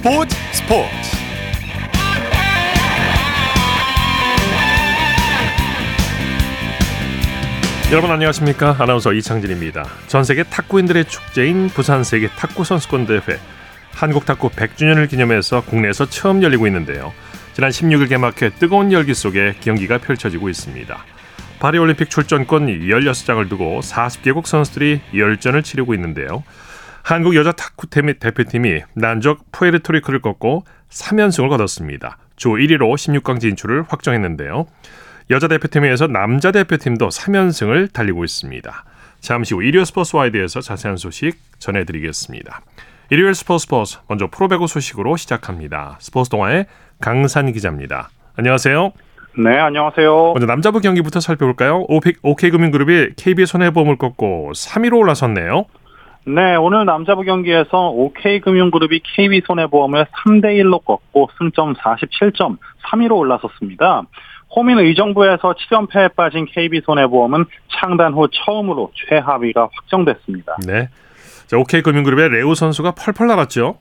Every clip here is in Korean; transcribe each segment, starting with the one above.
스포츠 스포츠. 여러분 안녕하십니까? 아나운서 이창진입니다. 전 세계 탁구인들의 축제인 부산 세계 탁구 선수권 대회 한국 탁구 100주년을 기념해서 국내에서 처음 열리고 있는데요. 지난 16일 개막해 뜨거운 열기 속에 경기가 펼쳐지고 있습니다. 파리올림픽 출전권 16장을 두고 40개국 선수들이 열전을 치르고 있는데요 한국 여자 탁구 대표팀이 난적 푸에르토리코를 꺾고 3연승을 거뒀습니다. 조 1위로 16강 진출을 확정했는데요. 여자 대표팀에서 남자 대표팀도 3연승을 달리고 있습니다. 잠시 후 일요 스포츠 와이드에서 자세한 소식 전해드리겠습니다. 일요일 스포츠 스포츠 먼저 프로배구 소식으로 시작합니다. 스포츠 동아의 강산 기자입니다. 안녕하세요. 네, 안녕하세요. 먼저 남자부 경기부터 살펴볼까요? OK금융그룹이 KB손해보험을 꺾고 3위로 올라섰네요. 네, 오늘 남자부 경기에서 OK금융그룹이 KB손해보험을 3대1로 꺾고 승점 47점 3위로 올라섰습니다. 호민 의정부에서 7연패에 빠진 KB손해보험은 창단 후 처음으로 최하위가 확정됐습니다. 네. 자, OK금융그룹의 레오 선수가 펄펄 나갔죠?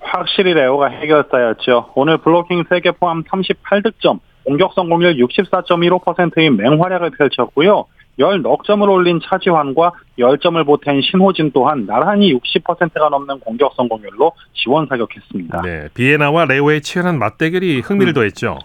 확실히 레오가 해결사였죠. 오늘 블로킹 3개 포함 38득점, 공격 성공률 64.15%의 맹활약을 펼쳤고요. 10넉점을 올린 차지환과 10점을 보탠 신호진 또한 나란히 60%가 넘는 공격 성공률로 지원 사격했습니다. 네, 비에나와 레오의 치열한 맞대결이 흥미를 음. 더했죠.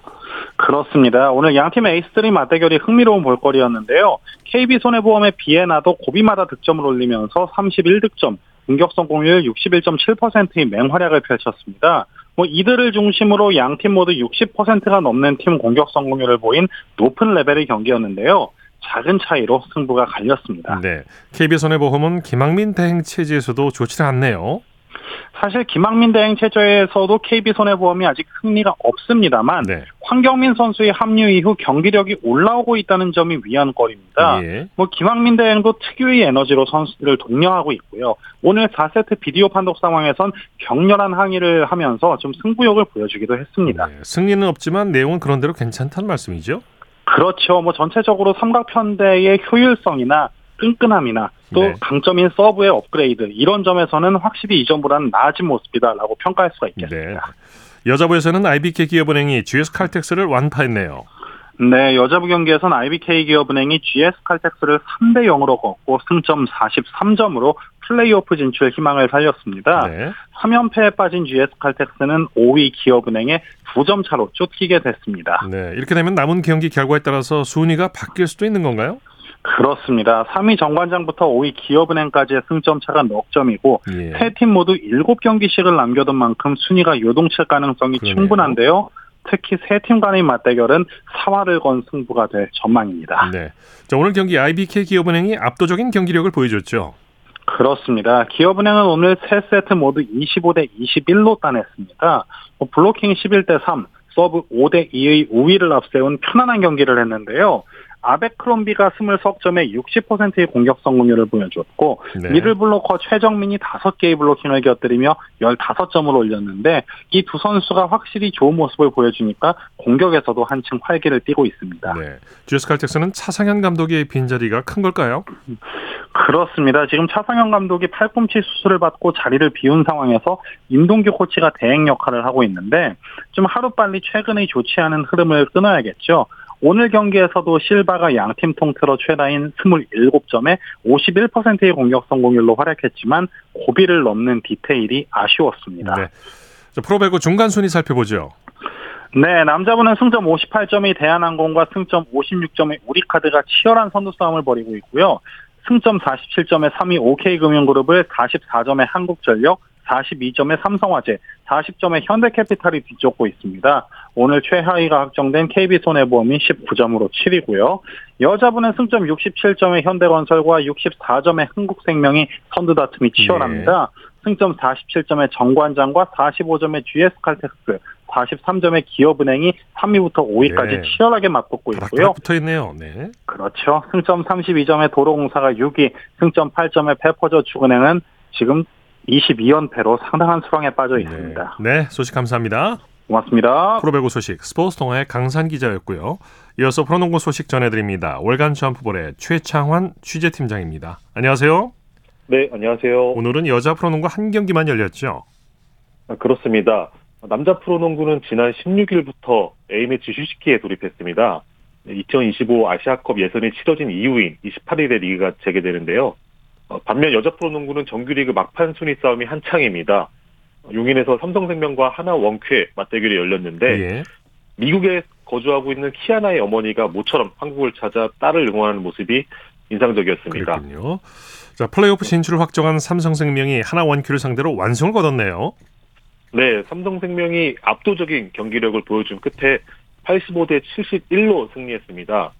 그렇습니다. 오늘 양팀 에이스들이 맞대결이 흥미로운 볼거리였는데요. KB손해보험의 비에나도 고비마다 득점을 올리면서 31득점, 공격 성공률 61.7%의 맹활약을 펼쳤습니다. 뭐 이들을 중심으로 양 팀 모두 60%가 넘는 팀 공격 성공률을 보인 높은 레벨의 경기였는데요. 작은 차이로 승부가 갈렸습니다. 네. KB손해보험은 김학민 대행 체제에서도 좋지 않네요. 사실 김학민 대행 체제에서도 KB손해보험이 아직 승리가 없습니다만 네. 황경민 선수의 합류 이후 경기력이 올라오고 있다는 점이 위안거리입니다. 예. 뭐 김학민 대행도 특유의 에너지로 선수들을 독려하고 있고요. 오늘 4세트 비디오 판독 상황에선 격렬한 항의를 하면서 좀 승부욕을 보여주기도 했습니다. 네. 승리는 없지만 내용은 그런대로 괜찮다는 말씀이죠? 그렇죠. 뭐 전체적으로 삼각편대의 효율성이나 끈끈함이나 또 네. 강점인 서브의 업그레이드 이런 점에서는 확실히 이전보다는 나아진 모습이다라고 평가할 수가 있겠습니다. 네. 여자부에서는 IBK 기업은행이 GS 칼텍스를 완파했네요. 네, 여자부 경기에서는 IBK 기업은행이 GS 칼텍스를 3대 0으로 꺾고 승점 43점으로 플레이오프 진출 희망을 살렸습니다. 네. 3연패에 빠진 GS 칼텍스는 5위 기업은행에 2점 차로 쫓기게 됐습니다. 네, 이렇게 되면 남은 경기 결과에 따라서 순위가 바뀔 수도 있는 건가요? 그렇습니다. 3위 정관장부터 5위 기업은행까지의 승점 차가 넉 점이고 예. 세팀 모두 7경기씩을 남겨둔 만큼 순위가 요동칠 가능성이 그러네요. 충분한데요. 특히 세 팀 간의 맞대결은 사활을 건 승부가 될 전망입니다. 네. 자, 오늘 경기 IBK 기업은행이 압도적인 경기력을 보여줬죠. 그렇습니다. 기업은행은 오늘 세 세트 모두 25대 21로 따냈습니다. 뭐 블로킹 11대 3, 서브 5대 2의 우위를 앞세운 편안한 경기를 했는데요. 아베크롬비가 20석점에 60%의 공격 성공률을 보여줬고 네. 미들 블로커 최정민이 5개의 블로킹을 곁들이며 15점을 올렸는데 이 두 선수가 확실히 좋은 모습을 보여주니까 공격에서도 한층 활기를 띠고 있습니다. 네. GS 칼텍스는 차상현 감독의 빈자리가 큰 걸까요? 그렇습니다. 지금 차상현 감독이 팔꿈치 수술을 받고 자리를 비운 상황에서 임동규 코치가 대행 역할을 하고 있는데 좀 하루빨리 최근의 좋지 않은 흐름을 끊어야겠죠. 오늘 경기에서도 실바가 양팀 통틀어 최다인 27점에 51%의 공격 성공률로 활약했지만 고비를 넘는 디테일이 아쉬웠습니다. 네. 프로배구 중간 순위 살펴보죠. 네, 남자분은 승점 58점의 대한항공과 승점 56점의 우리카드가 치열한 선두 싸움을 벌이고 있고요. 승점 47점의 3위 OK금융그룹을 44점의 한국전력, 42점의 삼성화재, 40점의 현대캐피탈이 뒤쫓고 있습니다. 오늘 최하위가 확정된 KB손해보험이 19점으로 7위고요. 여자분은 승점 67점의 현대건설과 64점의 흥국생명이 선두 다툼이 치열합니다. 네. 승점 47점의 정관장과 45점의 GS칼텍스, 43점의 기업은행이 3위부터 5위까지 네. 치열하게 맞붙고 있고요. 붙어 있네요. 네. 그렇죠. 승점 32점의 도로공사가 6위, 승점 8점의 페퍼저축은행은 지금 22연패로 상당한 수렁에 빠져 있습니다. 네, 네 소식 감사합니다. 고맙습니다. 프로배구 소식 스포츠 동아의 강산 기자였고요. 이어서 프로농구 소식 전해드립니다. 월간 점프볼의 최창환 취재팀장입니다. 안녕하세요. 네, 안녕하세요. 오늘은 여자 프로농구 한 경기만 열렸죠? 아, 그렇습니다. 남자 프로농구는 지난 16일부터 A매치 휴식기에 돌입했습니다. 2025 아시아컵 예선이 치러진 이후인 28일에 리그가 재개되는데요. 어, 반면 여자 프로농구는 정규리그 막판 순위 싸움이 한창입니다. 용인에서 삼성생명과 하나 원큐의 맞대결이 열렸는데 예. 미국에 거주하고 있는 키아나의 어머니가 모처럼 한국을 찾아 딸을 응원하는 모습이 인상적이었습니다. 그렇군요. 자, 플레이오프 진출을 확정한 삼성생명이 하나 원큐를 상대로 완승을 거뒀네요. 네, 삼성생명이 압도적인 경기력을 보여준 끝에 85대 71로 승리했습니다.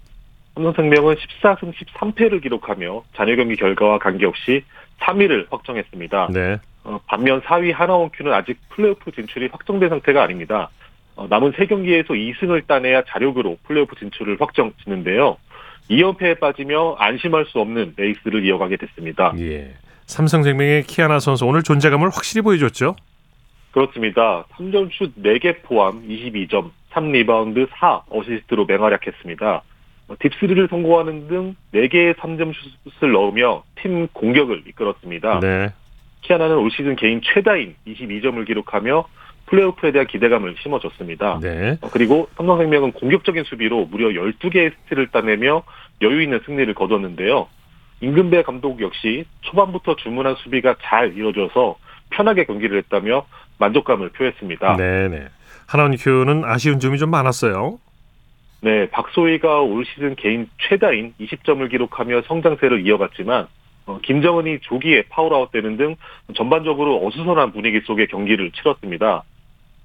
삼성생명은 14승 13패를 기록하며 잔여 경기 결과와 관계없이 3위를 확정했습니다. 네. 어, 반면 4위 하나원큐는 아직 플레이오프 진출이 확정된 상태가 아닙니다. 어, 남은 3경기에서 2승을 따내야 자력으로 플레이오프 진출을 확정 짓는데요. 2연패에 빠지며 안심할 수 없는 레이스를 이어가게 됐습니다. 예. 삼성생명의 키아나 선수 오늘 존재감을 확실히 보여줬죠. 그렇습니다. 3점 슛 4개 포함 22점, 3리바운드 4 어시스트로 맹활약했습니다. 어, deep three를 성공하는 등 4개의 3점 슛을 넣으며 팀 공격을 이끌었습니다. 네. 키아나는 올 시즌 개인 최다인 22점을 기록하며 플레이오프에 대한 기대감을 심어줬습니다. 네. 어, 그리고 삼성생명은 공격적인 수비로 무려 12개의 스틸을 따내며 여유 있는 승리를 거뒀는데요. 임근배 감독 역시 초반부터 주문한 수비가 잘 이루어져서 편하게 경기를 했다며 만족감을 표했습니다. 네, 네, 네. 하나원 큐는 아쉬운 점이 좀 많았어요. 네, 박소희가 올 시즌 개인 최다인 20점을 기록하며 성장세를 이어갔지만 어, 김정은이 조기에 파울아웃 되는 등 전반적으로 어수선한 분위기 속에 경기를 치렀습니다.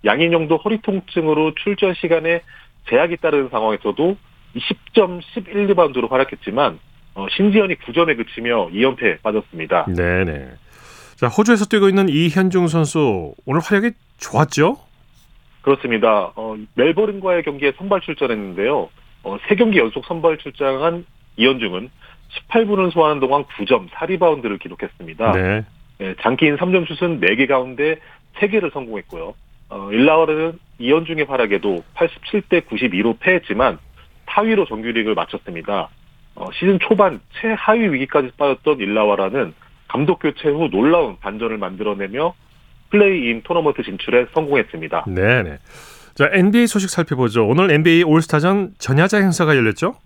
양인영도 허리 통증으로 출전 시간에 제약이 따르는 상황에서도 20점 11리바운드로 활약했지만 어, 신지현이 9점에 그치며 2연패에 빠졌습니다. 네네. 자 호주에서 뛰고 있는 이현중 선수 오늘 활약이 좋았죠? 그렇습니다. 어, 멜버른과의 경기에 선발 출전했는데요. 어, 3경기 연속 선발 출장한 이현중은 18분을 소화하는 동안 9점 4리바운드를 기록했습니다. 네. 네, 장기인 3점 슛은 4개 가운데 3개를 성공했고요. 어, 일라와르는 이현중의 활약에도 87대 92로 패했지만 4위로 정규리그를 마쳤습니다. 어, 시즌 초반 최하위 위기까지 빠졌던 일라와라는 감독 교체 후 놀라운 반전을 만들어내며 플레이인 토너먼트 진출에 성공했습니다. 네 네. 자 NBA 소식 살펴보죠. 오늘 NBA 올스타전 전야자 행사가 열렸죠?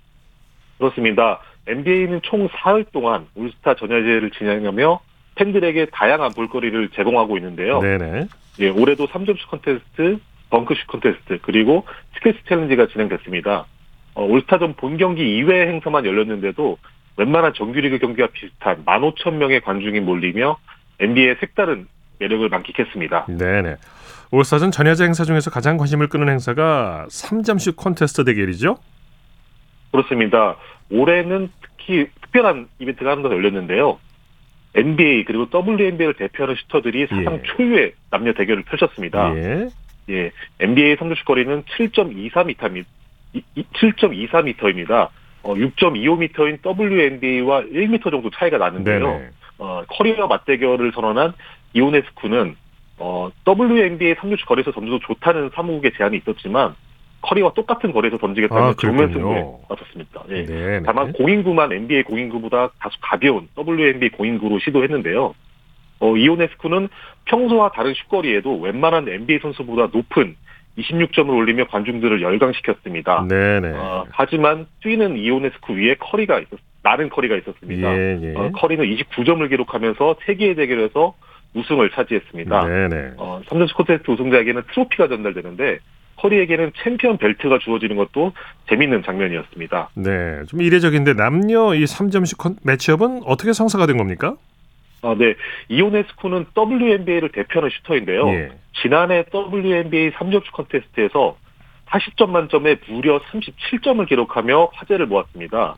그렇습니다. NBA는 총 4일 동안 올스타 전야제를 진행하며 팬들에게 다양한 볼거리를 제공하고 있는데요. 네네. 예, 올해도 3점슛 컨테스트, 덩크슛 컨테스트, 그리고 Skills Challenge가 진행됐습니다. 어, 올스타전 본 경기 이외의 행사만 열렸는데도 웬만한 정규리그 경기와 비슷한 15,000명의 관중이 몰리며 NBA의 색다른 매력을 만끽했습니다. 네네. 올스타전 전야제 행사 중에서 가장 관심을 끄는 행사가 3점슛 콘테스트 대결이죠? 그렇습니다. 올해는 특히 특별한 이벤트가 하나 더 열렸는데요. NBA 그리고 WNBA를 대표하는 슈터들이 사상 예. 초유의 남녀 대결을 펼쳤습니다. 네. 예. 예, NBA 선두슛 거리는 7.24m, 7.24m입니다. 어, 6.25m인 WNBA와 1m 정도 차이가 나는데요. 네네. 어, 커리어 맞대결을 선언한 이오네스쿠는 어, WNBA 3루슛 거리에서 던져도 좋다는 사무국의 제안이 있었지만 커리와 똑같은 거리에서 던지겠다는 아, 정면. 승부에 맞췄습니다. 예. 네네. 다만 공인구만 NBA 공인구보다 다소 가벼운 WNBA 공인구로 시도했는데요. 어, 이오네스쿠는 평소와 다른 슛거리에도 웬만한 NBA 선수보다 높은 26점을 올리며 관중들을 열광시켰습니다. 네네. 어, 하지만 뛰는 이오네스쿠 위에 커리가 있었, 나른 커리가 있었습니다. 예, 예. 어, 커리는 29점을 기록하면서 세계의 대결에서 우승을 차지했습니다. 네네. 어, 3점슛 콘테스트 우승자에게는 트로피가 전달되는데 커리에게는 챔피언 벨트가 주어지는 것도 재밌는 장면이었습니다. 네. 좀 이례적인데 남녀 이 3점슛 컨- matchup은 어떻게 성사가 된 겁니까? 아, 네. 이오네스쿠는 WNBA를 대표하는 슈터인데요. 예. 지난해 WNBA 3점슛 컨테스트에서 40점 만점에 무려 37점을 기록하며 화제를 모았습니다.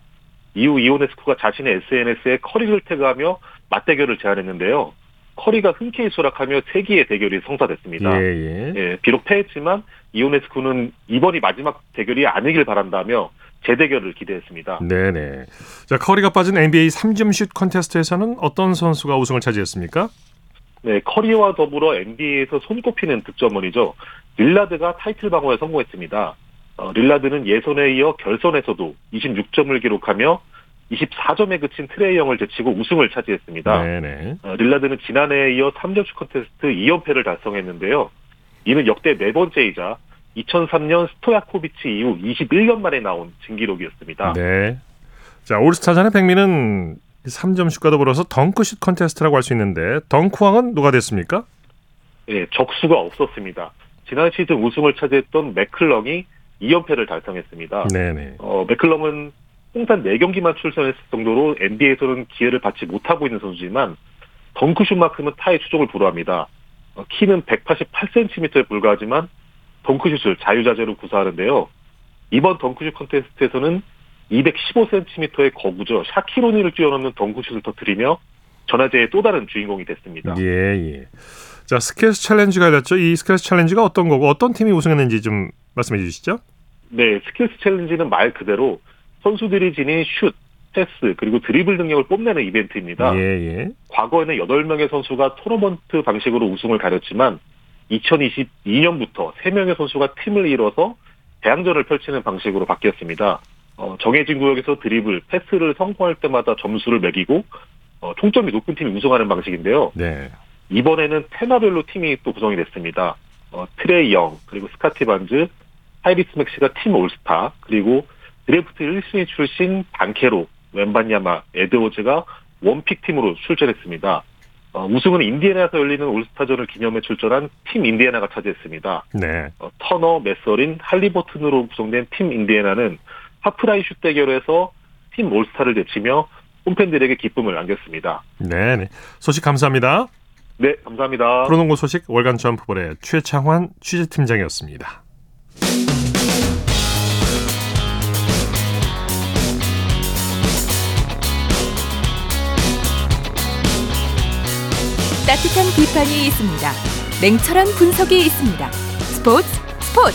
이후 이오네스쿠가 자신의 SNS에 커리를 태그하며 맞대결을 제안했는데요. 커리가 흔쾌히 수락하며 세기의 대결이 성사됐습니다. 예, 예. 예, 비록 패했지만 이오네스쿠는 이번이 마지막 대결이 아니길 바란다며 재대결을 기대했습니다. 네네. 자, 커리가 빠진 NBA 3점슛 컨테스트에서는 어떤 선수가 우승을 차지했습니까? 네, 커리와 더불어 NBA에서 손꼽히는 득점원이죠. 릴라드가 타이틀 방어에 성공했습니다. 어, 릴라드는 예선에 이어 결선에서도 26점을 기록하며 24점에 그친 트레이영을 제치고 우승을 차지했습니다. 네네. 어, 릴라드는 지난해에 이어 3점슛 컨테스트 2연패를 달성했는데요. 이는 역대 네 번째이자 2003년 스토야코비치 이후 21년 만에 나온 진기록이었습니다. 네. 자, 올스타전의 백미는 3점 슛과 더불어서 덩크슛 컨테스트라고 할 수 있는데 덩크왕은 누가 됐습니까? 예, 적수가 없었습니다. 지난 시즌 우승을 차지했던 맥클렁이 2연패를 달성했습니다. 네네. 어, 맥클럼은 통산 4경기만 출전했을 정도로 NBA에서는 기회를 받지 못하고 있는 선수지만 덩크슛만큼은 타의 추종을 불허합니다. 어, 키는 188cm에 불과하지만 덩크슛을 자유자재로 구사하는데요. 이번 덩크슛 컨테스트에서는 215cm의 거구죠. 샤키로니를 뛰어넘는 덩크슛을 터뜨리며 전화제의 또 다른 주인공이 됐습니다. 예, 예. 자, Skills Challenge가 열렸죠. 이 Skills Challenge가 어떤 거고 어떤 팀이 우승했는지 좀 말씀해 주시죠. 네, Skills Challenge는 말 그대로 선수들이 지닌 슛, 패스, 그리고 드리블 능력을 뽐내는 이벤트입니다. 예, 예. 과거에는 8명의 선수가 토너먼트 방식으로 우승을 가렸지만 2022년부터 3명의 선수가 팀을 이뤄서 대항전을 펼치는 방식으로 바뀌었습니다. 어, 정해진 구역에서 드리블, 패스를 성공할 때마다 점수를 매기고 어, 총점이 높은 팀이 우승하는 방식인데요. 네. 이번에는 테마별로 팀이 또 구성이 됐습니다. 어, 트레이 영, 그리고 스카티 반즈, 타이리스 맥시가 팀 올스타, 그리고 드래프트 1순위 출신 반케로, 웸반야마, 에드워즈가 one pick 팀으로 출전했습니다. 어, 우승은 인디애나에서 열리는 올스타전을 기념해 출전한 팀 인디애나가 차지했습니다. 네. 어, 터너, 매서린, 할리버튼으로 구성된 팀 인디애나는 하프라이 슛 대결에서 팀 올스타를 제치며 홈팬들에게 기쁨을 안겼습니다. 네, 네. 소식 감사합니다. 네, 감사합니다. 프로농구 소식 월간 점프볼의 최창환 취재팀장이었습니다. 따뜻한 비판이 있습니다. 냉철한 분석이 있습니다. 스포츠 스포츠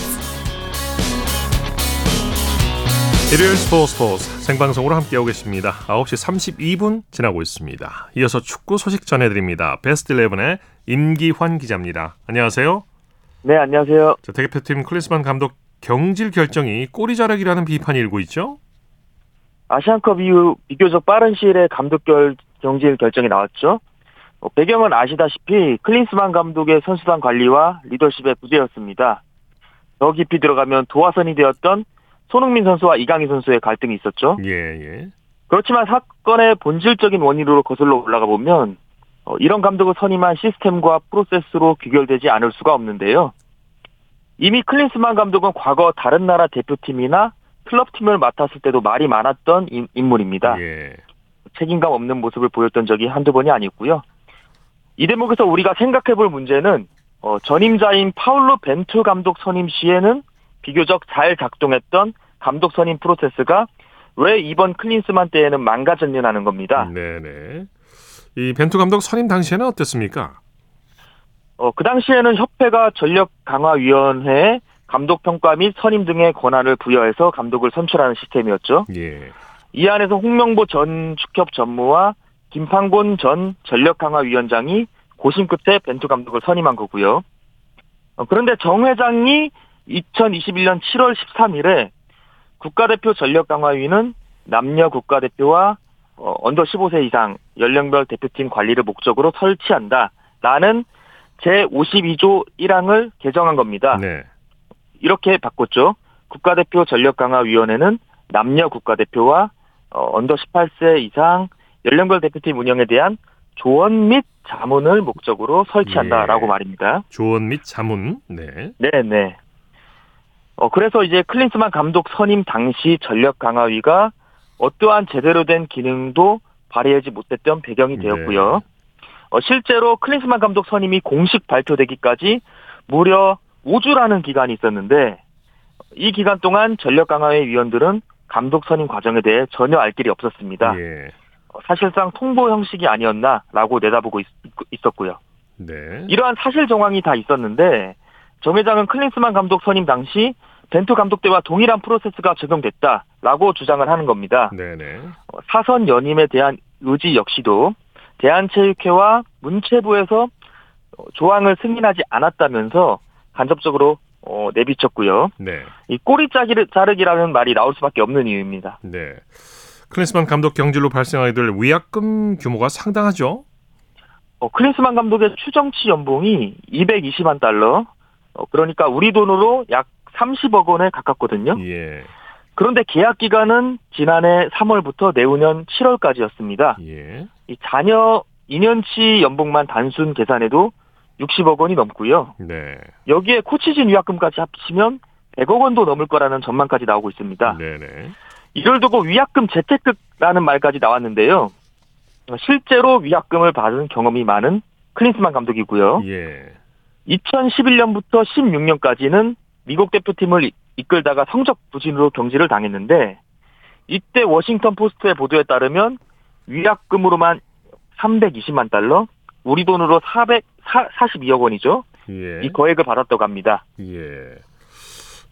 일요일 스포츠 스포츠 생방송으로 함께하고 계십니다. 9시 32분 지나고 있습니다. 이어서 축구 소식 전해드립니다. 베스트 11의 임기환 기자입니다. 안녕하세요. 네, 안녕하세요. 자, 대표팀 클리스만 감독 경질 결정이 꼬리 자르기라는 비판이 일고 있죠? 아시안컵 이후 비교적 빠른 시일에 감독 결, 경질 결정이 나왔죠. 어, 배경은 아시다시피 클린스만 감독의 선수단 관리와 리더십의 부재였습니다. 더 깊이 들어가면 도화선이 되었던 손흥민 선수와 이강인 선수의 갈등이 있었죠. 예, 예. 그렇지만 사건의 본질적인 원인으로 거슬러 올라가 보면 어, 이런 감독을 선임한 시스템과 프로세스로 귀결되지 않을 수가 없는데요. 이미 클린스만 감독은 과거 다른 나라 대표팀이나 클럽팀을 맡았을 때도 말이 많았던 인- 인물입니다. 예. 책임감 없는 모습을 보였던 적이 한두 번이 아니고요. 이 대목에서 우리가 생각해 볼 문제는 어, 전임자인 파울로 벤투 감독 선임 시에는 비교적 잘 작동했던 감독 선임 프로세스가 왜 이번 클린스만 때에는 망가졌냐는 겁니다. 네, 네. 이 벤투 감독 선임 당시에는 어땠습니까? 어, 그 당시에는 협회가 전력 강화 위원회에 감독 평가 및 선임 등의 권한을 부여해서 감독을 선출하는 시스템이었죠. 예. 이 안에서 홍명보 전 축협 전무와 김판곤 전 전력강화위원장이 고심 끝에 벤투 감독을 선임한 거고요. 어, 그런데 정 회장이 2021년 7월 13일에 국가대표 전력강화위는 남녀 국가대표와 어, 언더 15세 이상 연령별 대표팀 관리를 목적으로 설치한다 라는 제52조 1항을 개정한 겁니다. 네. 이렇게 바꿨죠. 국가대표 전력강화위원회는 남녀 국가대표와 어, under 18세 이상 연령별 대표팀 운영에 대한 조언 및 자문을 목적으로 설치한다라고 예. 말입니다. 조언 및 자문. 네. 네 네. 어, 그래서 이제 클린스만 감독 선임 당시 전력 강화위가 어떠한 제대로 된 기능도 발휘하지 못했던 배경이 네. 되었고요. 어, 실제로 클린스만 감독 선임이 공식 발표되기까지 무려 5주라는 기간이 있었는데 이 기간 동안 전력 강화회 위원들은 감독 선임 과정에 대해 전혀 알 길이 없었습니다. 예. 어, 사실상 통보 형식이 아니었나라고 내다보고 있, 었고요 네. 이러한 사실 정황이 다 있었는데 정 회장은 클린스만 감독 선임 당시 벤투 감독 때와 동일한 프로세스가 적용됐다라고 주장을 하는 겁니다. 네, 네. 어, 사선 연임에 대한 의지 역시도 대한체육회와 문체부에서 어, 조항을 승인하지 않았다면서 간접적으로 어, 내비쳤고요. 네. 이 꼬리 자르기, 자르기라는 말이 나올 수밖에 없는 이유입니다. 네. 클린스만 감독 경질로 발생하게 될 위약금 규모가 상당하죠. 어, 클린스만 감독의 추정치 연봉이 220만 달러, 어, 그러니까 우리 돈으로 약 30억 원에 가깝거든요. 예, 그런데 계약 기간은 지난해 3월부터 내후년 7월까지였습니다. 예, 이 자녀 2년치 연봉만 단순 계산해도 60억 원이 넘고요. 네, 여기에 코치진 위약금까지 합치면 100억 원도 넘을 거라는 전망까지 나오고 있습니다. 네, 네, 이를 두고 위약금 재테크라는 말까지 나왔는데요. 어, 실제로 위약금을 받은 경험이 많은 클린스만 감독이고요. 예, 2011년부터 16년까지는 미국 대표팀을 이- 이끌다가 성적 부진으로 경질을 당했는데 이때 워싱턴 포스트의 보도에 따르면 위약금으로만 320만 달러, 우리 돈으로 442억 원이죠. 예, 이 거액을 받았다고 합니다. 예.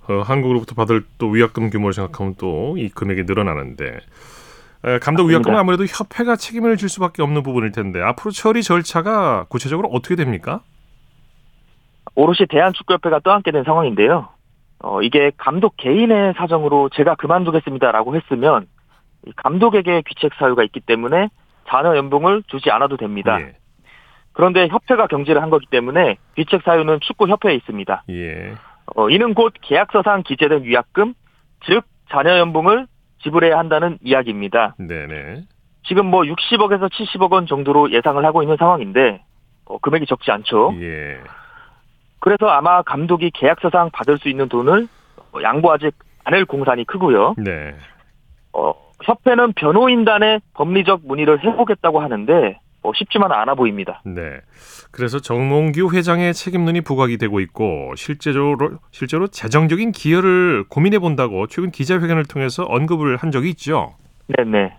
어, 한국으로부터 받을 또 위약금 규모를 생각하면 또 이 금액이 늘어나는데 에, 감독 맞습니다. 위약금은 아무래도 협회가 책임을 질 수밖에 없는 부분일 텐데 앞으로 처리 절차가 구체적으로 어떻게 됩니까? 오롯이 대한축구협회가 떠안게 된 상황인데요. 어, 이게 감독 개인의 사정으로 제가 그만두겠습니다라고 했으면 이 감독에게 귀책 사유가 있기 때문에 자녀 연봉을 주지 않아도 됩니다. 예, 그런데 협회가 경질을 한 거기 때문에 귀책 사유는 축구협회에 있습니다. 예, 어, 이는 곧 계약서상 기재된 위약금, 즉 자녀 연봉을 지불해야 한다는 이야기입니다. 네, 네, 지금 뭐 60억에서 70억 원 정도로 예상을 하고 있는 상황인데 어, 금액이 적지 않죠. 예, 그래서 아마 감독이 계약서상 받을 수 있는 돈을 어, 양보하지 않을 공산이 크고요. 네, 어, 협회는 변호인단의 법리적 문의를 해보겠다고 하는데 어, 쉽지만은 않아 보입니다. 네. 그래서 정몽규 회장의 책임론이 부각이 되고 있고 실제로 실제로 재정적인 기여를 고민해 본다고 최근 기자회견을 통해서 언급을 한 적이 있죠. 네 네.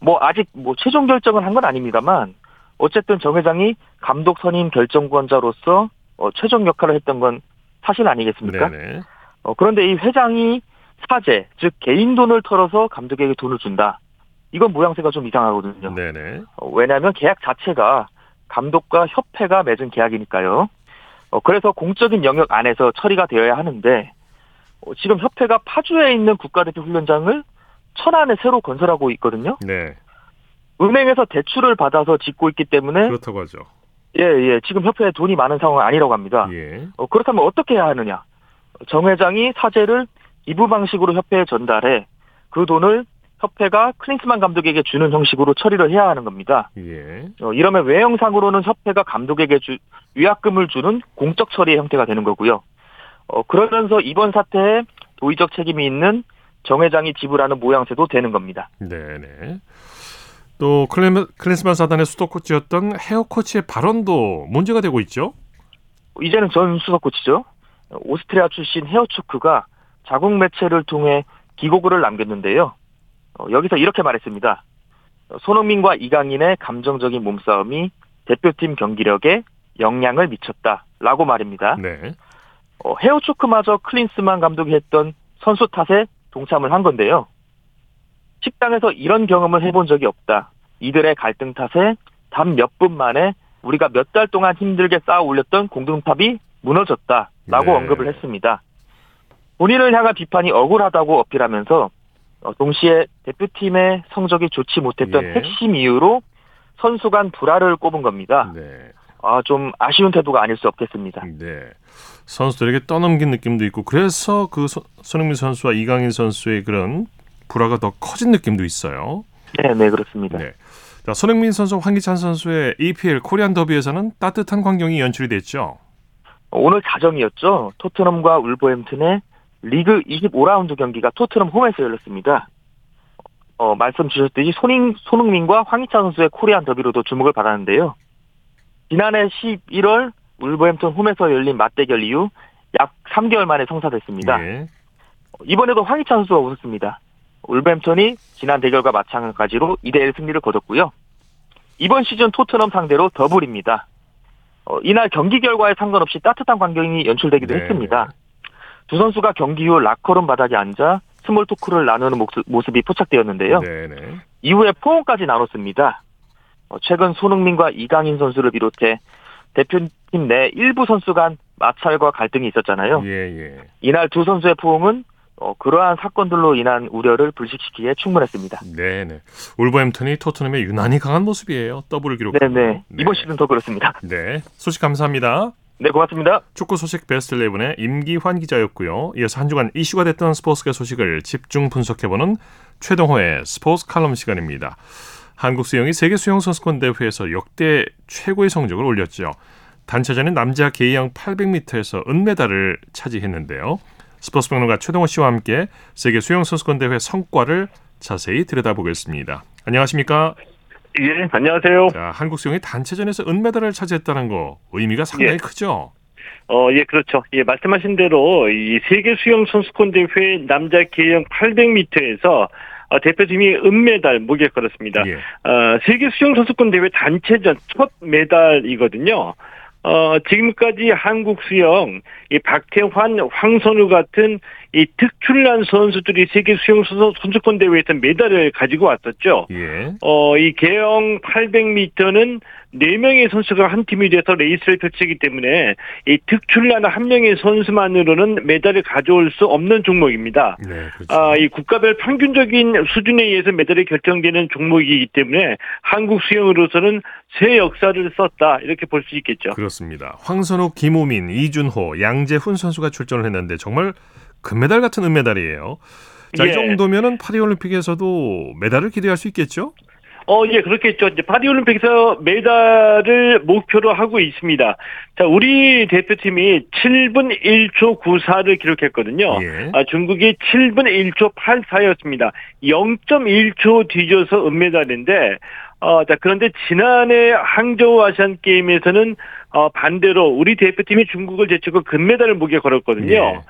뭐 아직 뭐 최종 결정을 한건 아닙니다만 어쨌든 정 회장이 감독 선임 결정권자로서 어, 최종 역할을 했던 건 사실 아니겠습니까? 네네. 어, 그런데 이 회장이 사재, 즉 개인 돈을 털어서 감독에게 돈을 준다. 이건 모양새가 좀 이상하거든요. 네네. 어, 왜냐하면 계약 자체가 감독과 협회가 맺은 계약이니까요. 어, 그래서 공적인 영역 안에서 처리가 되어야 하는데 어, 지금 협회가 파주에 있는 국가대표 훈련장을 천안에 새로 건설하고 있거든요. 네. 은행에서 대출을 받아서 짓고 있기 때문에 그렇다고 하죠. 예, 예, 지금 협회에 돈이 많은 상황은 아니라고 합니다. 예. 어, 그렇다면 어떻게 해야 하느냐? 정 회장이 사재를 기부 방식으로 협회에 전달해 그 돈을 협회가 클린스만 감독에게 주는 형식으로 처리를 해야 하는 겁니다. 예. 어, 이러면 외형상으로는 협회가 감독에게 주, 위약금을 주는 공적 처리의 형태가 되는 거고요. 어, 그러면서 이번 사태에 도의적 책임이 있는 정 회장이 지불하는 모양새도 되는 겁니다. 네네. 또 클린스만 사단의 수도 코치였던 헤어 코치의 발언도 문제가 되고 있죠. 이제는 전 수석 코치죠. 어, 오스트리아 출신 헤어 초크가 자국 매체를 통해 기고글을 남겼는데요. 어, 여기서 이렇게 말했습니다. 어, 손흥민과 이강인의 감정적인 몸싸움이 대표팀 경기력에 영향을 미쳤다라고 말입니다. 네. 어, 헤어 초크마저 클린스만 감독이 했던 선수 탓에 동참을 한 건데요. 식당에서 이런 경험을 해본 적이 없다. 이들의 갈등 탓에 단 몇 분 만에 우리가 몇 달 동안 힘들게 쌓아 올렸던 공동탑이 무너졌다라고 네. 언급을 했습니다. 본인을 향한 비판이 억울하다고 어필하면서 어, 동시에 대표팀의 성적이 좋지 못했던 예. 핵심 이유로 선수 간 불화를 꼽은 겁니다. 네. 아, 좀 아쉬운 태도가 아닐 수 없겠습니다. 네. 선수들에게 떠넘긴 느낌도 있고 그래서 그 소- 손흥민 선수와 이강인 선수의 그런 불화가 더 커진 느낌도 있어요. 네, 네, 그렇습니다. 네. 자, 손흥민 선수, 황기찬 선수의 EPL 코리안 더비에서는 따뜻한 광경이 연출이 됐죠. 오늘 자정이었죠. 토트넘과 울버햄튼의 리그 25라운드 경기가 토트넘 홈에서 열렸습니다. 어, 말씀 주셨듯이 손흥, 손흥민과 황희찬 선수의 코리안 더비로도 주목을 받았는데요. 지난해 11월 울버햄튼 홈에서 열린 맞대결 이후 약 3개월 만에 성사됐습니다. 예. 이번에도 황희찬 선수가 웃었습니다. 울버햄턴이 지난 대결과 마찬가지로 2대1 승리를 거뒀고요. 이번 시즌 토트넘 상대로 더블입니다. 어, 이날 경기 결과에 상관없이 따뜻한 광경이 연출되기도 네. 했습니다. 두 선수가 경기 후 라커룸 바닥에 앉아 small talk를 나누는 모습, 모습이 포착되었는데요. 네네. 이후에 포옹까지 나눴습니다. 어, 최근 손흥민과 이강인 선수를 비롯해 대표팀 내 일부 선수 간 마찰과 갈등이 있었잖아요. 예, 예. 이날 두 선수의 포옹은 어, 그러한 사건들로 인한 우려를 불식시키기에 충분했습니다. 네네. 울버햄튼이 토트넘에 유난히 강한 모습이에요. 더블 기록. 네네. 이번 시즌 더 그렇습니다. 네. 소식 감사합니다. 네, 고맙습니다. 축구 소식 베스트 11의 임기환 기자였고요. 이어서 한 주간 이슈가 됐던 스포츠계 소식을 집중 분석해보는 최동호의 스포츠 칼럼 시간입니다. 한국 수영이 세계 수영 선수권 대회에서 역대 최고의 성적을 올렸죠. 단체전인 남자 개영 800m에서 은메달을 차지했는데요. 스포츠 평론가 최동호 씨와 함께 세계 수영 선수권 대회 성과를 자세히 들여다보겠습니다. 안녕하십니까? 예, 안녕하세요. 자, 한국 수영이 단체전에서 은메달을 차지했다는 거 의미가 상당히 예. 크죠. 어, 예, 그렇죠. 예, 말씀하신 대로 이 세계 수영 선수권 대회 남자 계영 800m에서 어, 대표팀이 은메달 목에 걸었습니다. 예. 어, 세계 수영 선수권 대회 단체전 첫 메달이거든요. 어, 지금까지 한국 수영, 이 박태환, 황선우 같은 이 특출난 선수들이 세계 수영 선수- 선수권 대회에서 메달을 가지고 왔었죠. 예. 어, 이 개영 800m는 네명의 선수가 한 팀이 돼서 레이스를 펼치기 때문에 이 특출난 한 명의 선수만으로는 메달을 가져올 수 없는 종목입니다. 네, 그렇죠. 아, 이 국가별 평균적인 수준에 의해서 메달이 결정되는 종목이기 때문에 한국 수영으로서는 새 역사를 썼다 이렇게 볼 수 있겠죠. 그렇습니다. 황선욱, 김우민, 이준호, 양재훈 선수가 출전을 했는데 정말 금메달 같은 은메달이에요. 자, 이 예. 정도면은 파리올림픽에서도 메달을 기대할 수 있겠죠? 어, 예, 그렇겠죠. 이제 파리올림픽에서 메달을 목표로 하고 있습니다. 자, 우리 대표팀이 7분 1초 94를 기록했거든요. 예. 아, 중국이 7분 1초 84였습니다. 0.1초 뒤져서 은메달인데, 어, 자, 그런데 지난해 항저우 아시안 게임에서는 어, 반대로 우리 대표팀이 중국을 제치고 금메달을 목에 걸었거든요. 예.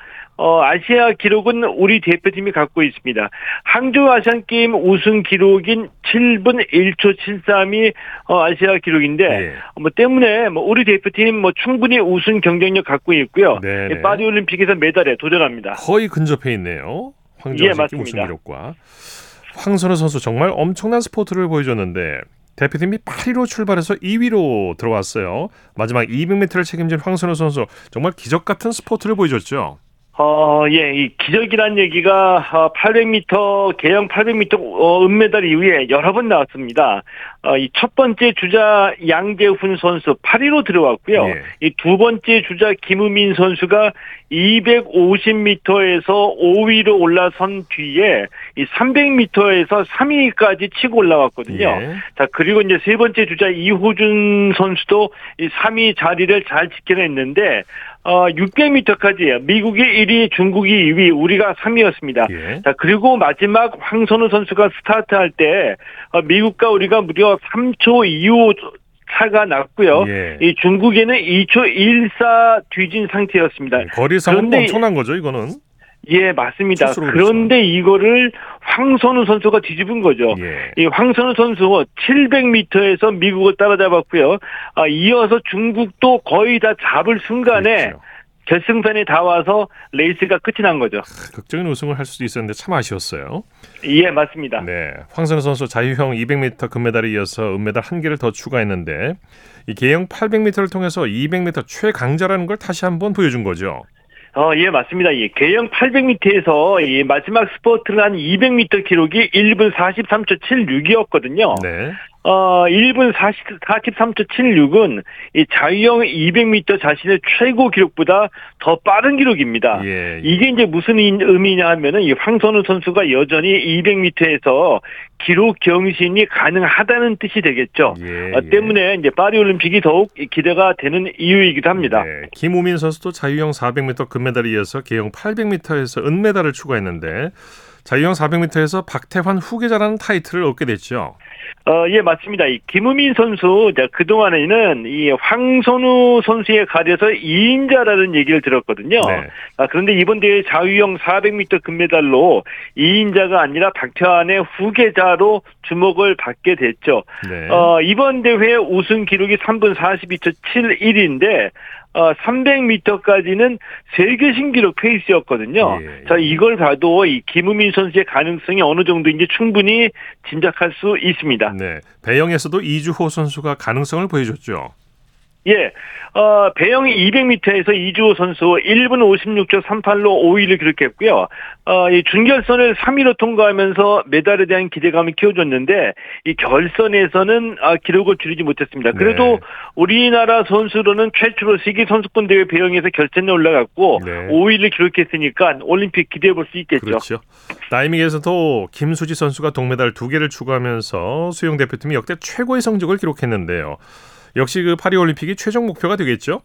어, 아시아 기록은 우리 대표팀이 갖고 있습니다. 항저우 아시안 게임 우승 기록인 7분 1초 73이 어, 아시아 기록인데 예. 뭐 때문에 뭐 우리 대표팀 뭐 충분히 우승 경쟁력 갖고 있고요. 네네. 이 파리 올림픽에서 메달에 도전합니다. 거의 근접해 있네요. 예, 황정아 씨 맞습니다. 우승 기록과 황선우 선수 정말 엄청난 스포츠를 보여줬는데 대표팀이 8위로 출발해서 2위로 들어왔어요. 마지막 200m를 책임진 황선우 선수 정말 기적 같은 스포츠를 보여줬죠. 어, 예, 이 기적이란 얘기가 어, 800m 개영 800m 어, 은메달 이후에 여러 번 나왔습니다. 어, 이 첫 번째 주자 양재훈 선수 8위로 들어왔고요. 예. 이두 번째 주자 김우민 선수가 250m에서 5위로 올라선 뒤에 이 300m에서 3위까지 치고 올라왔거든요. 예. 자, 그리고 이제 세 번째 주자 이호준 선수도 이 3위 자리를 잘 지켜냈는데, 어, 600m까지 미국이 1위, 중국이 2위, 우리가 3위였습니다. 예. 자, 그리고 마지막 황선우 선수가 스타트할 때, 어, 미국과 우리가 무려 3초 25 차가 났고요. 예. 이 중국에는 2초 14 뒤진 상태였습니다. 거리상으로 그런데 엄청난 거죠, 이거는. 예, 맞습니다. 그런데 이거를 황선우 선수가 뒤집은 거죠. 예. 이 황선우 선수 700m에서 미국을 따라잡았고요. 아, 이어서 중국도 거의 다 잡을 순간에 그렇죠. 결승선에 다 와서 레이스가 끝이 난 거죠. 극적인 우승을 할 수도 있었는데 참 아쉬웠어요. 예, 맞습니다. 네, 황선우 선수 자유형 200m 금메달에 이어서 은메달 한 개를 더 추가했는데 이 계영 800m를 통해서 200m 최강자라는 걸 다시 한번 보여준 거죠. 어, 예, 맞습니다. 예, 계영 800m에서 이 마지막 스퍼트를 한 200m 기록이 1분 43초 76이었거든요. 네, 어, 1분 40, 43초 76은 이 자유형 200m 자신의 최고 기록보다 더 빠른 기록입니다. 예, 예. 이게 이제 무슨 의- 의미냐 하면은 이 황선우 선수가 여전히 200m에서 기록 경신이 가능하다는 뜻이 되겠죠. 예, 어, 예. 때문에 이제 파리 올림픽이 더욱 기대가 되는 이유이기도 합니다. 네, 김우민 선수도 자유형 400m 금메달에 이어서 개영 800m에서 은메달을 추가했는데 자유형 400m에서 박태환 후계자라는 타이틀을 얻게 됐죠. 어, 예, 맞습니다. 이 김우민 선수, 자, 그동안에는 이 황선우 선수에 가려서 2인자라는 얘기를 들었거든요. 네. 아, 그런데 이번 대회 자유형 400m 금메달로 2인자가 아니라 박태환의 후계자로 주목을 받게 됐죠. 네. 어, 이번 대회 우승 기록이 3분 42초 71인데, 어, 300m까지는 세계 신기록 페이스였거든요. 예, 예. 자, 이걸 봐도 이 김우민 선수의 가능성이 어느 정도인지 충분히 짐작할 수 있습니다. 네, 배영에서도 이주호 선수가 가능성을 보여줬죠. 예, 어, 배영이 200m에서 이주호 선수 1분 56초 38로 5위를 기록했고요. 어, 이 준결선을 3위로 통과하면서 메달에 대한 기대감을 키워줬는데 이 결선에서는 아, 기록을 줄이지 못했습니다. 그래도 네. 우리나라 선수로는 최초로 세계 선수권 대회 배영에서 결선에 올라갔고 네. 5위를 기록했으니까 올림픽 기대해 볼 수 있겠죠. 그렇죠. 다이밍에서도 김수지 선수가 동메달 두 개를 추가하면서 수영 대표팀이 역대 최고의 성적을 기록했는데요. 역시 그 파리 올림픽이 최종 목표가 되겠죠?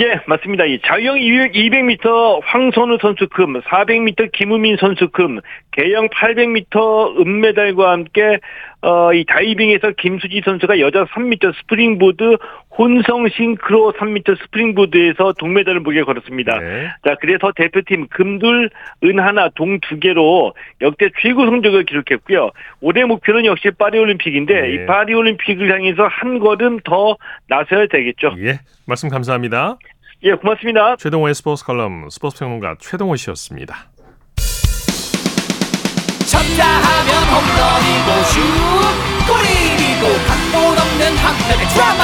예, 맞습니다. 이 자유형 200m 황선우 선수 금, 400m 김우민 선수 금, 개영 800m 은메달과 함께 어, 이 다이빙에서 김수지 선수가 여자 3m 스프링보드 혼성 싱크로 3m 스프링보드에서 동메달을 목에 걸었습니다. 네. 자, 그래서 대표팀 금둘, 은 하나, 동 두 개로 역대 최고 성적을 기록했고요. 올해 목표는 역시 파리올림픽인데 네. 이 파리올림픽을 향해서 한 걸음 더 나서야 되겠죠. 예, 말씀 감사합니다. 예, 고맙습니다. 최동호의 스포츠 칼럼 스포츠 평론가 최동호 씨였습니다. 쳤다 하면 홈런이고 슛 골이고 각본 없는 한편의 드라마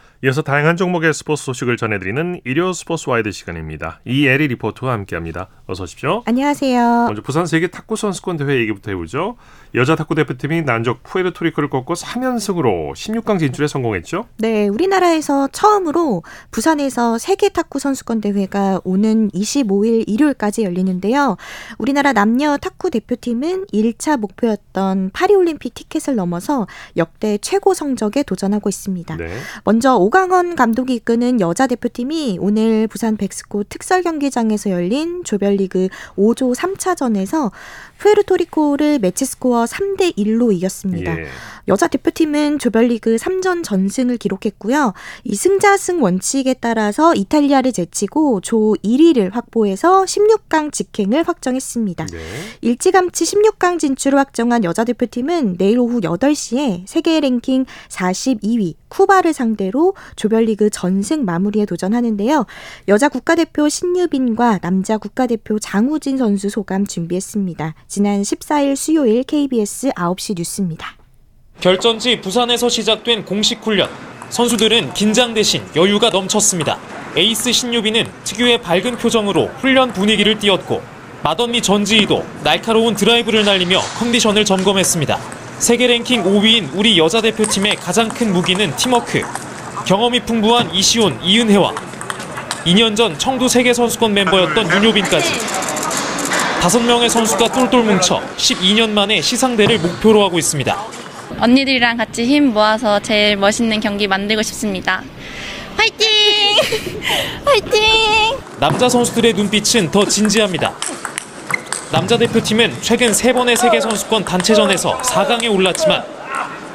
이어서 다양한 종목의 스포츠 소식을 전해드리는 일요 스포츠 와이드 시간입니다. 이에리 리포터와 함께합니다. 어서 오십시오. 안녕하세요. 먼저 부산 세계 탁구 선수권 대회 얘기부터 해보죠. 여자 탁구 대표팀이 난적 푸에르토리코를 꺾고 3연승으로 16강 진출에 성공했죠. 네, 우리나라에서 처음으로 부산에서 세계 탁구 선수권 대회가 오는 25일 일요일까지 열리는데요. 우리나라 남녀 탁구 대표팀은 1차 목표였던 파리 올림픽 티켓을 넘어서 역대 최고 성적에 도전하고 있습니다. 네. 먼저 오강원 감독이 이끄는 여자 대표팀이 오늘 부산 백스코 특설 경기장에서 열린 조별리그 5조 3차전에서 푸에르토리코를 매치 스코어 3대 1로 이겼습니다. 예. 여자 대표팀은 조별리그 3전 전승을 기록했고요. 이 승자승 원칙에 따라서 이탈리아를 제치고 조 1위를 확보해서 16강 직행을 확정했습니다. 네. 일찌감치 16강 진출을 확정한 여자 대표팀은 내일 오후 8시에 세계 랭킹 42위 쿠바를 상대로 조별리그 전승 마무리에 도전하는데요. 여자 국가대표 신유빈과 남자 국가대표 장우진 선수 소감 준비했습니다. 지난 14일 수요일 KBS 9시 뉴스입니다. 결전지 부산에서 시작된 공식 훈련. 선수들은 긴장 대신 여유가 넘쳤습니다. 에이스 신유빈은 특유의 밝은 표정으로 훈련 분위기를 띄웠고 맏언니 전지희도 날카로운 드라이브를 날리며 컨디션을 점검했습니다. 세계 랭킹 5위인 우리 여자 대표팀의 가장 큰 무기는 팀워크. 경험이 풍부한 이시온, 이은혜와 2년 전 청도 세계선수권 멤버였던 윤효빈까지 다섯 명의 선수가 똘똘 뭉쳐 12년 만에 시상대를 목표로 하고 있습니다. 언니들이랑 같이 힘 모아서 제일 멋있는 경기 만들고 싶습니다. 화이팅! 화이팅! 남자 선수들의 눈빛은 더 진지합니다. 남자 대표팀은 최근 세 번의 세계 선수권 단체전에서 4강에 올랐지만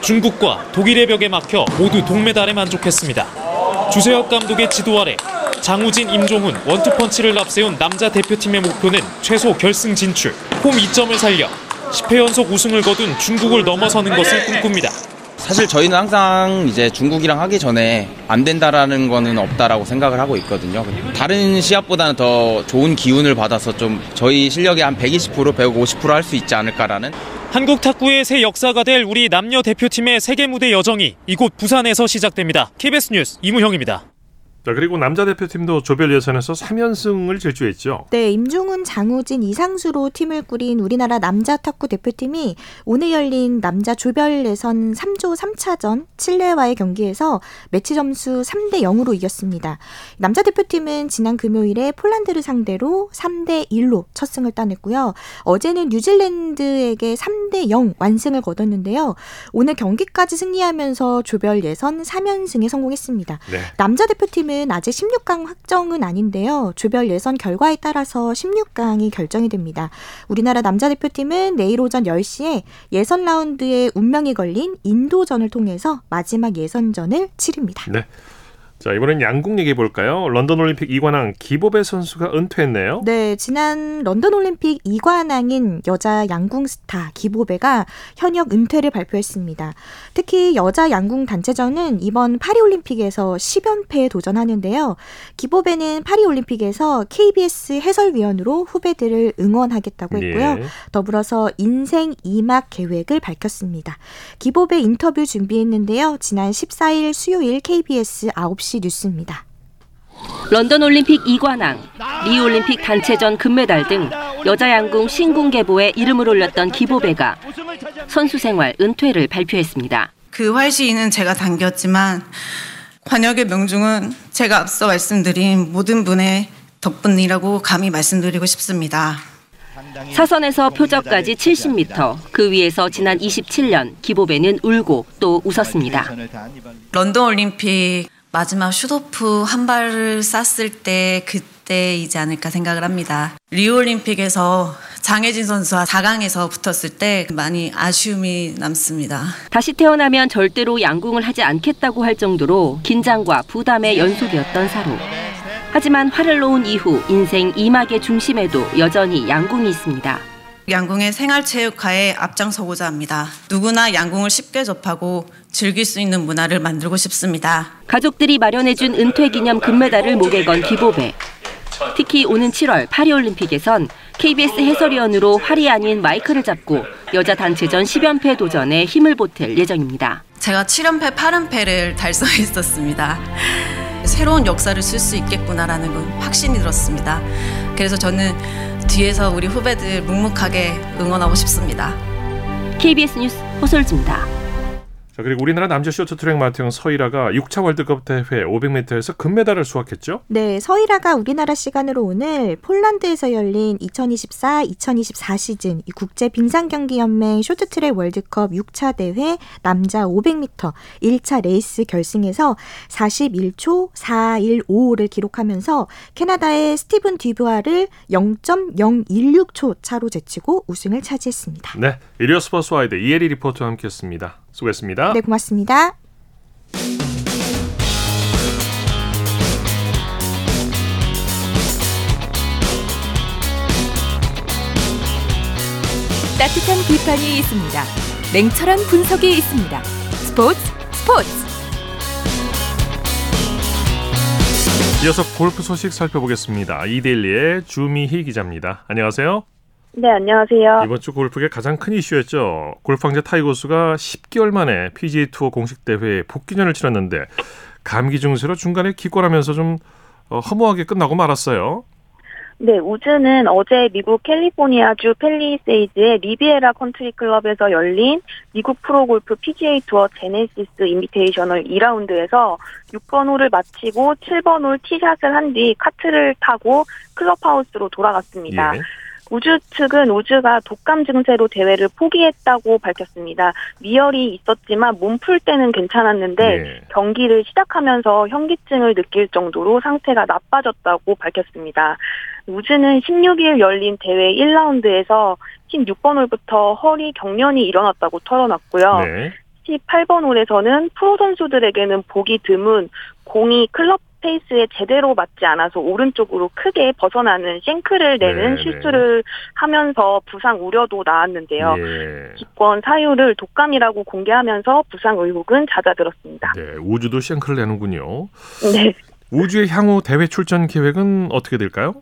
중국과 독일의 벽에 막혀 모두 동메달에 만족했습니다. 주세혁 감독의 지도 아래 장우진, 임종훈 원투펀치를 앞세운 남자 대표팀의 목표는 최소 결승 진출, 홈 2점을 살려 10회 연속 우승을 거둔 중국을 넘어서는 것을 꿈꿉니다. 사실 저희는 항상 이제 중국이랑 하기 전에 안 된다라는 거는 없다라고 생각을 하고 있거든요. 다른 시합보다는 더 좋은 기운을 받아서 좀 저희 실력이 한 120%, 150%할 수 있지 않을까라는 한국 탁구의 새 역사가 될 우리 남녀 대표팀의 세계 무대 여정이 이곳 부산에서 시작됩니다. KBS 뉴스 이무형입니다. 자 그리고 남자 대표팀도 조별 예선에서 3연승을 질주했죠. 네, 임종훈, 장우진, 이상수로 팀을 꾸린 우리나라 남자 탁구 대표팀이 오늘 열린 남자 조별 예선 3조 3차전 칠레와의 경기에서 매치 점수 3대 0으로 이겼습니다. 남자 대표팀은 지난 금요일에 폴란드를 상대로 3대 1로 첫 승을 따냈고요. 어제는 뉴질랜드에게 3대 0 완승을 거뒀는데요. 오늘 경기까지 승리하면서 조별 예선 3연승에 성공했습니다. 네. 남자 대표팀은 아직 16강 확정은 아닌데요. 조별 예선 결과에 따라서 16강이 결정이 됩니다. 우리나라 남자 대표팀은 내일 오전 10시에 예선 라운드에 운명이 걸린 인도전을 통해서 마지막 예선전을 치릅니다. 네. 자, 이번엔 양궁 얘기해 볼까요? 런던 올림픽 이관왕 기보배 선수가 은퇴했네요. 네, 지난 런던 올림픽 이관왕인 여자 양궁 스타 기보배가 현역 은퇴를 발표했습니다. 특히 여자 양궁 단체전은 이번 파리 올림픽에서 10연패에 도전하는데요. 기보배는 파리 올림픽에서 KBS 해설위원으로 후배들을 응원하겠다고 했고요. 예. 더불어서 인생 2막 계획을 밝혔습니다. 기보배 인터뷰 준비했는데요. 지난 14일 수요일 KBS 9시 뉴스입니다. 런던 올림픽 이관왕, 리우 올림픽 단체전 금메달 등 여자 양궁 신궁계보에 이름을 올렸던 기보배가 선수 생활 은퇴를 발표했습니다. 그 활시위는 제가 당겼지만 과녁의 명중은 제가 앞서 말씀드린 모든 분의 덕분이라고 감히 말씀드리고 싶습니다. 사선에서 표적까지 70m, 그 위에서 지난 27년 기보배는 울고 또 웃었습니다. 런던 올림픽 마지막 shoot-off 한 발을 쐈을 때 그때이지 않을까 생각을 합니다. 리우 올림픽에서 장혜진 선수와 4강에서 붙었을 때 많이 아쉬움이 남습니다. 다시 태어나면 절대로 양궁을 하지 않겠다고 할 정도로 긴장과 부담의 연속이었던 사루. 하지만 활을 놓은 이후 인생 2막의 중심에도 여전히 양궁이 있습니다. 양궁의 생활체육화에 앞장서고자 합니다. 누구나 양궁을 쉽게 접하고 즐길 수 있는 문화를 만들고 싶습니다. 가족들이 마련해준 은퇴 기념 금메달을 목에 건 기보배. 특히 오는 7월 파리올림픽에선 KBS 해설위원으로 활이 아닌 마이크를 잡고 여자 단체전 10연패 도전에 힘을 보탤 예정입니다. 제가 7연패, 8연패를 달성했었습니다. 새로운 역사를 쓸 수 있겠구나라는 건 확신이 들었습니다. 그래서 저는 뒤에서 우리 후배들 묵묵하게 응원하고 싶습니다. KBS 뉴스 호솔지입니다. 자, 그리고 우리나라 남자 쇼트트랙 마태형 서이라가 6차 월드컵 대회 500m에서 금메달을 수확했죠? 네, 서이라가 우리나라 시간으로 오늘 폴란드에서 열린 2024-2024 시즌 이 국제 빙상 경기 연맹 쇼트트랙 월드컵 6차 대회 남자 500m 1차 레이스 결승에서 41초 415를 기록하면서 캐나다의 스티븐 듀부아를 0.016초 차로 제치고 우승을 차지했습니다. 네, 일요 스포츠 와이드 이혜리 리포터와 함께했습니다. 수고했습니다. 네, 고맙습니다. 따뜻한 비판이 있습니다. 냉철한 분석이 있습니다. 스포츠 스포츠 이어서 골프 소식 살펴보겠습니다. 이데일리의 주미희 기자입니다. 안녕하세요. 네, 안녕하세요. 이번 주 골프계 가장 큰 이슈였죠. 골프 황제 타이거 우즈가 10개월 만에 PGA 투어 공식 대회에 복귀전을 치렀는데 감기 증세로 중간에 기권하면서 좀 어, 허무하게 끝나고 말았어요. 네, 우즈는 어제 미국 캘리포니아주 팰리세이즈의 리비에라 컨트리 클럽에서 열린 미국 프로골프 PGA 투어 제네시스 인비테이셔널 2라운드에서 6번 홀을 마치고 7번 홀 티샷을 한 뒤 카트를 타고 클럽하우스로 돌아갔습니다. 예. 우즈 측은 우즈가 독감 증세로 대회를 포기했다고 밝혔습니다. 미열이 있었지만 몸풀 때는 괜찮았는데 예. 경기를 시작하면서 현기증을 느낄 정도로 상태가 나빠졌다고 밝혔습니다. 우즈는 16일 열린 대회 1라운드에서 16번 홀부터 허리 경련이 일어났다고 털어놨고요. 네. 18번 홀에서는 프로 선수들에게는 보기 드문 공이 클럽 페이스에 제대로 맞지 않아서 오른쪽으로 크게 벗어나는 생크를 내는 네, 실수를 하면서 부상 우려도 나왔는데요. 예. 기권 사유를 독감이라고 공개하면서 부상 의혹은 잦아들었습니다. 네, 우즈도 생크를 내는군요. 네. 우주의 향후 대회 출전 계획은 어떻게 될까요?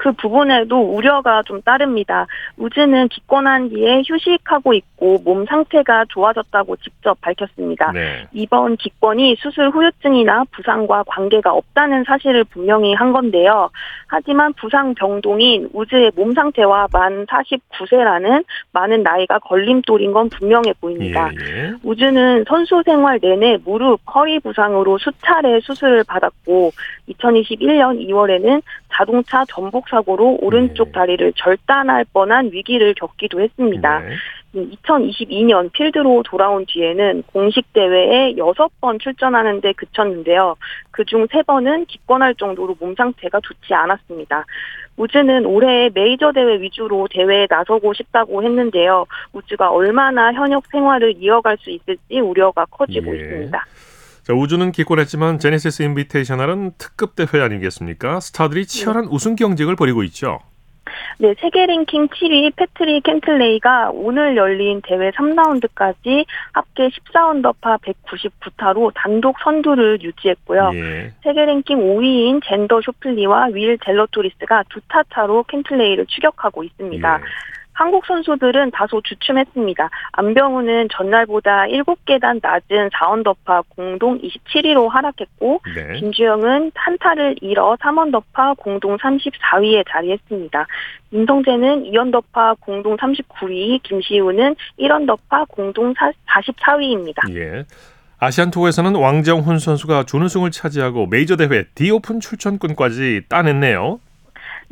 그 부분에도 우려가 좀 따릅니다. 우즈는 기권한 뒤에 휴식하고 있고 몸 상태가 좋아졌다고 직접 밝혔습니다. 네. 이번 기권이 수술 후유증이나 부상과 관계가 없다는 사실을 분명히 한 건데요. 하지만 부상 병동인 우즈의 몸 상태와 만 49세라는 많은 나이가 걸림돌인 건 분명해 보입니다. 예. 우즈는 선수 생활 내내 무릎, 허리 부상으로 수차례 수술을 받았고 2021년 2월에는 자동차 전복 사고로 오른쪽 다리를 절단할 뻔한 위기를 겪기도 했습니다. 네. 2022년 필드로 돌아온 뒤에는 공식 대회에 6번 출전하는데 그쳤는데요. 그중 3번은 기권할 정도로 몸 상태가 좋지 않았습니다. 우즈는 올해 메이저 대회 위주로 대회에 나서고 싶다고 했는데요. 우즈가 얼마나 현역 생활을 이어갈 수 있을지 우려가 커지고 예. 있습니다. 자, 우즈는 기권했지만 제네시스 인비테이셔널은 특급 대회 아니겠습니까? 스타들이 치열한 우승 경쟁을 벌이고 있죠. 네, 세계 랭킹 7위 패트릭 캔틀레이가 오늘 열린 대회 3라운드까지 합계 14언더파 199타로 단독 선두를 유지했고요. 예. 세계 랭킹 5위인 잰더 쇼플리와 윌 잴러토리스가 두 타 차로 캔틀레이를 추격하고 있습니다. 예. 한국 선수들은 다소 주춤했습니다. 안병훈은 전날보다 7계단 낮은 4언더파 공동 27위로 하락했고 네. 김주형은 한 타를 잃어 3언더파 공동 34위에 자리했습니다. 임성재는 2언더파 공동 39위, 김시우는 1언더파 공동 44위입니다. 예. 아시안 투어에서는 왕정훈 선수가 준우승을 차지하고 메이저 대회 디오픈 출전권까지 따냈네요.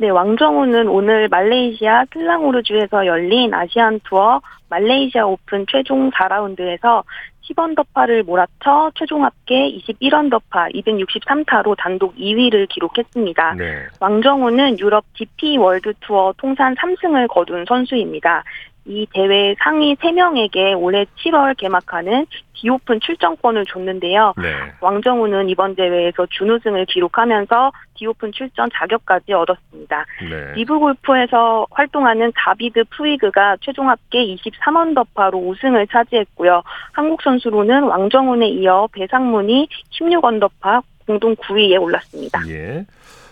네, 왕정훈은 오늘 말레이시아 슬랑오르주에서 열린 아시안 투어 말레이시아 오픈 최종 4라운드에서 10언더파를 몰아쳐 최종 합계 21언더파 263타로 단독 2위를 기록했습니다. 네. 왕정훈은 유럽 DP 월드 투어 통산 3승을 거둔 선수입니다. 이 대회 상위 3명에게 올해 7월 개막하는 디오픈 출전권을 줬는데요. 네. 왕정훈은 이번 대회에서 준우승을 기록하면서 디오픈 출전 자격까지 얻었습니다. 네. 리브 골프에서 활동하는 다비드 푸이그가 최종 합계 23언더파로 우승을 차지했고요. 한국 선수로는 왕정훈에 이어 배상문이 16언더파 공동 9위에 올랐습니다. 예.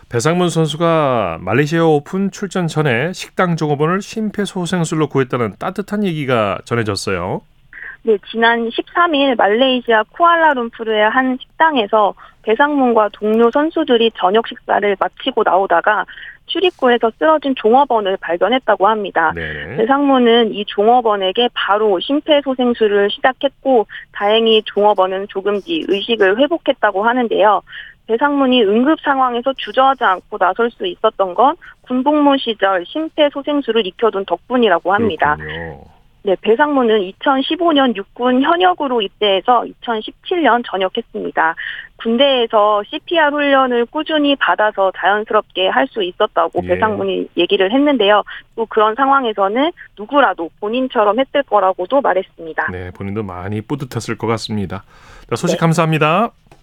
배상문 선수가 말레이시아 오픈 출전 전에 식당 종업원을 심폐소생술로 구했다는 따뜻한 얘기가 전해졌어요. 네, 지난 13일 말레이시아 쿠알라룸푸르의 한 식당에서 배상문과 동료 선수들이 저녁 식사를 마치고 나오다가 출입구에서 쓰러진 종업원을 발견했다고 합니다. 네. 배상문은 이 종업원에게 바로 심폐소생술을 시작했고 다행히 종업원은 조금 뒤 의식을 회복했다고 하는데요. 배상문이 응급 상황에서 주저하지 않고 나설 수 있었던 건 군복무 시절 심폐소생술을 익혀둔 덕분이라고 합니다. 그렇군요. 네, 배상문은 2015년 육군 현역으로 입대해서 2017년 전역했습니다. 군대에서 CPR 훈련을 꾸준히 받아서 자연스럽게 할 수 있었다고 예. 배상문이 얘기를 했는데요. 또 그런 상황에서는 누구라도 본인처럼 했을 거라고도 말했습니다. 네, 본인도 많이 뿌듯했을 것 같습니다. 자, 소식 네. 감사합니다.